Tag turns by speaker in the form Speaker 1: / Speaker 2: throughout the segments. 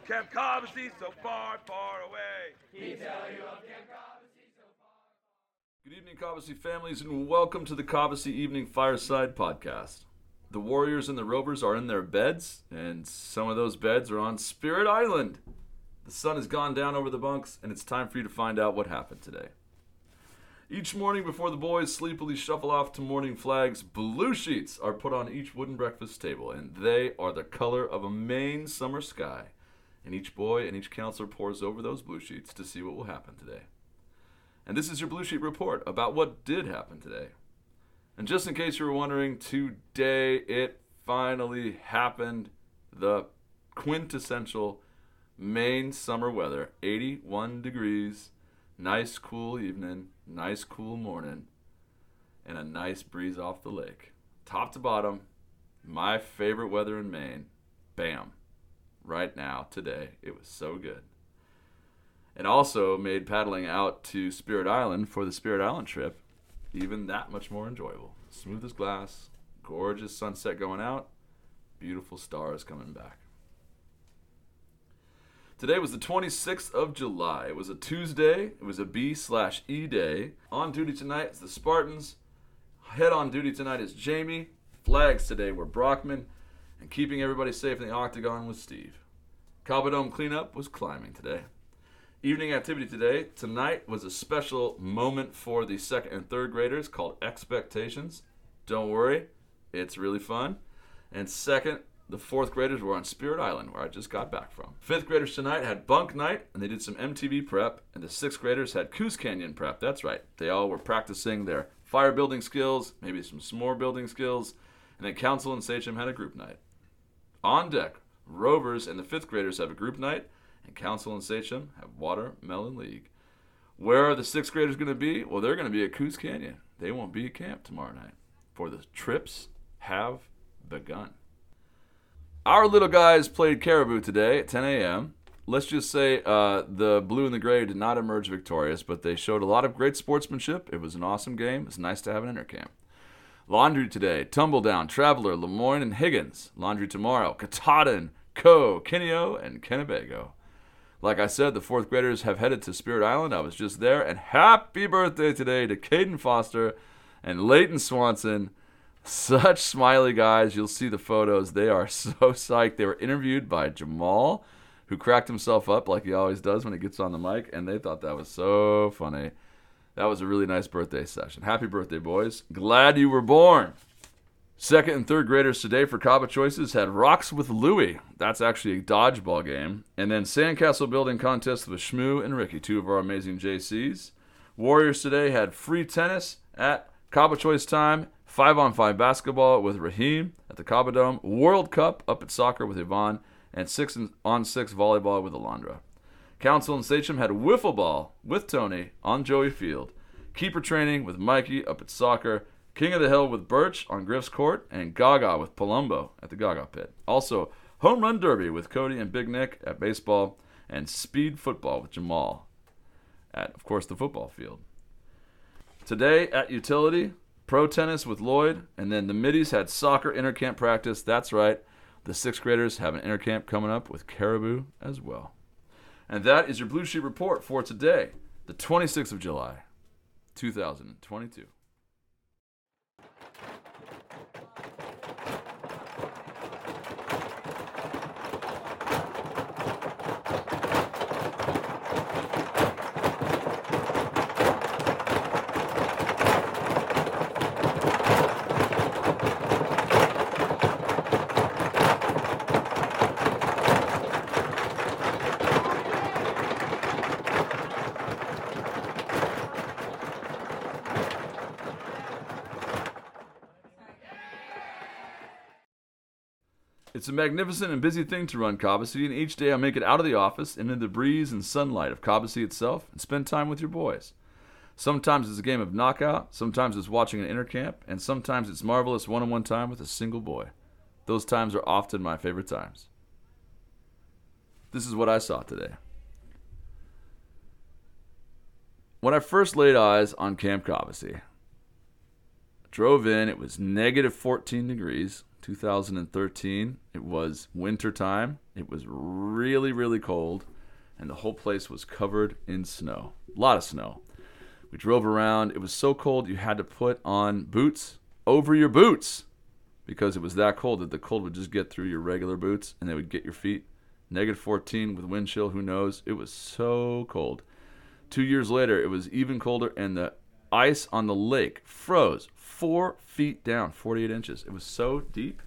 Speaker 1: of Camp Cobbossee so far, far away.
Speaker 2: He'd tell you of Camp Cobbossee so far.
Speaker 3: Good evening, Cobbossee families, and welcome to the Cobbossee Evening Fireside Podcast. The Warriors and the Rovers are in their beds, and some of those beds are on Spirit Island. The sun has gone down over the bunks, and it's time for you to find out what happened today. Each morning before the boys sleepily shuffle off to morning flags, blue sheets are put on each wooden breakfast table, and they are the color of a Maine summer sky. And each boy and each counselor pores over those blue sheets to see what will happen today. And this is your Blue Sheet report about what did happen today. And just in case you were wondering, today it finally happened. The quintessential Maine summer weather 81 degrees, nice cool evening, nice cool morning, and a nice breeze off the lake. Top to bottom, my favorite weather in Maine. Bam. Right now, today. It was so good and also made paddling out to Spirit Island for the Spirit Island trip even that much more enjoyable. Smooth as glass, gorgeous sunset going out, beautiful stars coming back. Today was the 26th of July. It was a Tuesday. It was a B slash E day. On duty tonight is the Spartans. Head on duty tonight is Jamie. Flags today were Brockman. And keeping everybody safe in the octagon was Steve. Cabadome cleanup was climbing today. Evening activity today. Tonight was a special moment for the second and third graders called Expectations. Don't worry, it's really fun. And second, the fourth graders were on Spirit Island, where I just got back from. Fifth graders tonight had bunk night, and they did some MTV prep. And the sixth graders had Coos Canyon prep. That's right. They all were practicing their fire building skills, maybe some s'more building skills. And then Council and Sachem had a group night. On deck, Rovers and the fifth graders have a group night, and Council and Sachem have Watermelon League. Where are the sixth graders going to be? Well, they're going to be at Coos Canyon. They won't be at camp tomorrow night, for the trips have begun. Our little guys played Caribou today at 10 a.m. Let's just say uh, the blue and the gray did not emerge victorious, but they showed a lot of great sportsmanship. It was an awesome game. It's nice to have an intercamp. Laundry today, Tumbledown, Traveler, Lemoyne, and Higgins. Laundry tomorrow, Katahdin, Co, Kineo, and Kennebago. Like I said, the fourth graders have headed to Spirit Island. I was just there. And happy birthday today to Caden Foster and Leighton Swanson. Such smiley guys. You'll see the photos. They are so psyched. They were interviewed by Jamal, who cracked himself up like he always does when he gets on the mic. And they thought that was so funny. That was a really nice birthday session. Happy birthday, boys. Glad you were born. Second and third graders today for Kaba Choices had Rocks with Louie. That's actually a dodgeball game. And then Sandcastle Building Contest with Shmoo and Ricky, two of our amazing JCs. Warriors today had free tennis at Kaba Choice time, five on five basketball with Raheem at the Kaba Dome, World Cup up at soccer with Yvonne, and six on six volleyball with Alondra. Council and Sachem had wiffle ball with Tony on Joey Field, keeper training with Mikey up at soccer, King of the Hill with Birch on Griff's Court, and Gaga with Palumbo at the Gaga Pit. Also, Home Run Derby with Cody and Big Nick at baseball, and Speed Football with Jamal at, of course, the football field. Today at Utility, Pro Tennis with Lloyd, and then the Middies had soccer intercamp practice. That's right, the sixth graders have an intercamp coming up with Caribou as well. And that is your Blue Sheet Report for today, the 26th of July, 2022. It's a magnificent and busy thing to run Cobbossee, and each day I make it out of the office into the breeze and sunlight of Cobbossee itself and spend time with your boys. Sometimes it's a game of knockout, sometimes it's watching an intercamp, and sometimes it's marvelous one on one time with a single boy. Those times are often my favorite times. This is what I saw today. When I first laid eyes on Camp Cobbossee, drove in, it was negative 14 degrees, 2013. It was winter time. It was really, really cold, and the whole place was covered in snow. A lot of snow. We drove around. It was so cold you had to put on boots over your boots because it was that cold that the cold would just get through your regular boots and they would get your feet. Negative 14 with wind chill, who knows? It was so cold. Two years later, it was even colder, and the ice on the lake froze four feet down, 48 inches. It was so deep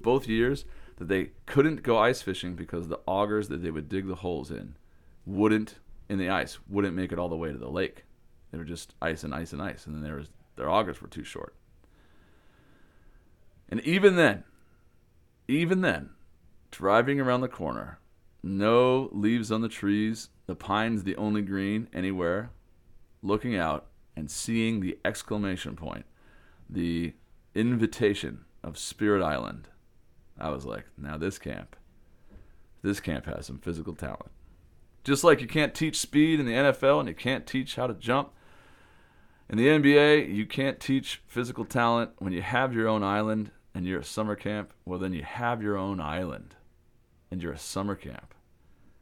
Speaker 3: both years that they couldn't go ice fishing because the augers that they would dig the holes in wouldn't, in the ice, wouldn't make it all the way to the lake. They were just ice and ice and ice, and then there was their augers were too short. And even then, even then, driving around the corner, no leaves on the trees, the pines the only green anywhere, looking out and seeing the exclamation point, the invitation of Spirit Island. I was like, now this camp, this camp has some physical talent. Just like you can't teach speed in the NFL and you can't teach how to jump, in the NBA, you can't teach physical talent when you have your own island and you're a summer camp. Well, then you have your own island and you're a summer camp.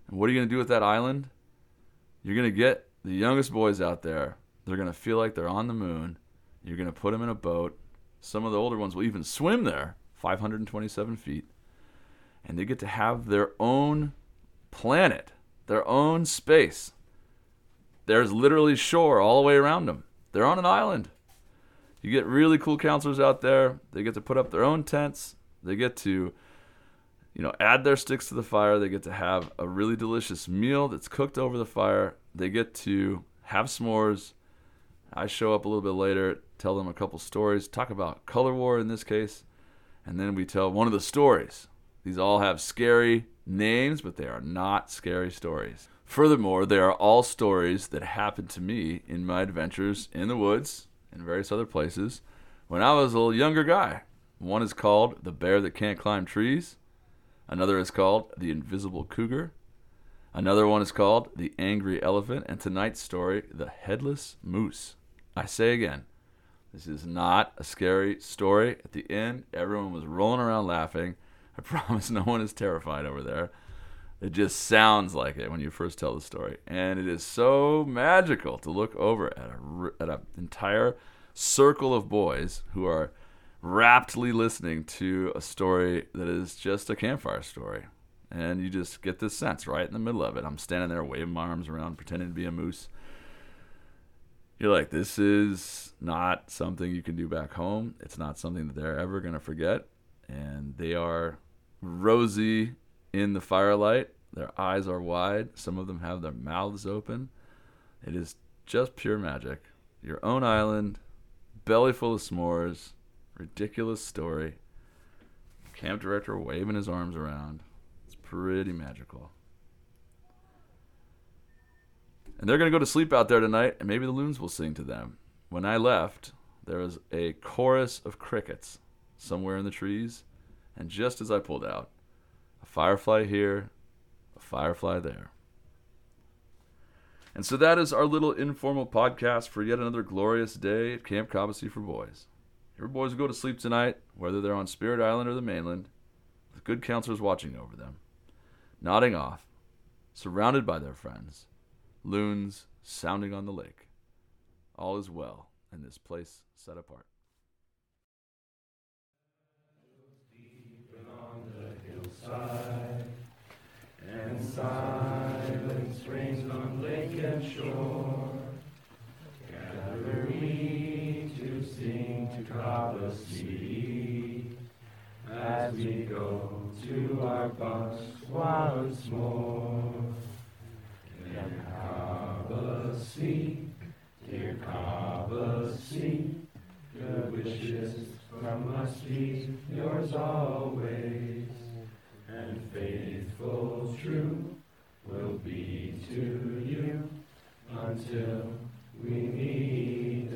Speaker 3: And what are you going to do with that island? You're going to get the youngest boys out there. They're going to feel like they're on the moon. You're going to put them in a boat. Some of the older ones will even swim there, 527 feet. And they get to have their own planet, their own space. There's literally shore all the way around them. They're on an island. You get really cool counselors out there. They get to put up their own tents. They get to, you know, add their sticks to the fire. They get to have a really delicious meal that's cooked over the fire. They get to have s'mores. I show up a little bit later, tell them a couple stories, talk about color war in this case, and then we tell one of the stories. These all have scary names, but they are not scary stories. Furthermore, they are all stories that happened to me in my adventures in the woods and various other places when I was a little younger guy. One is called The Bear That Can't Climb Trees. Another is called The Invisible Cougar. Another one is called The Angry Elephant. And tonight's story, The Headless Moose. I say again, this is not a scary story. At the end, everyone was rolling around laughing. I promise no one is terrified over there. It just sounds like it when you first tell the story, and it is so magical to look over at a at an entire circle of boys who are raptly listening to a story that is just a campfire story, and you just get this sense right in the middle of it. I'm standing there waving my arms around, pretending to be a moose. You're like, this is not something you can do back home. It's not something that they're ever gonna forget, and they are rosy in the firelight. Their eyes are wide. Some of them have their mouths open. It is just pure magic. Your own island, belly full of s'mores, ridiculous story. Camp director waving his arms around. It's pretty magical. And they're going to go to sleep out there tonight, and maybe the loons will sing to them. When I left, there was a chorus of crickets somewhere in the trees, and just as I pulled out, a firefly here, a firefly there. And so that is our little informal podcast for yet another glorious day at Camp Cobbossee for Boys. Your boys will go to sleep tonight, whether they're on Spirit Island or the mainland, with good counselors watching over them, nodding off, surrounded by their friends, loons sounding on the lake. All is well in this place set apart.
Speaker 2: and silence reigns on lake and shore. Gather we to sing to Cobbossee as we go to our bunks once more. from us be yours always, and faithful, true will be to you until we meet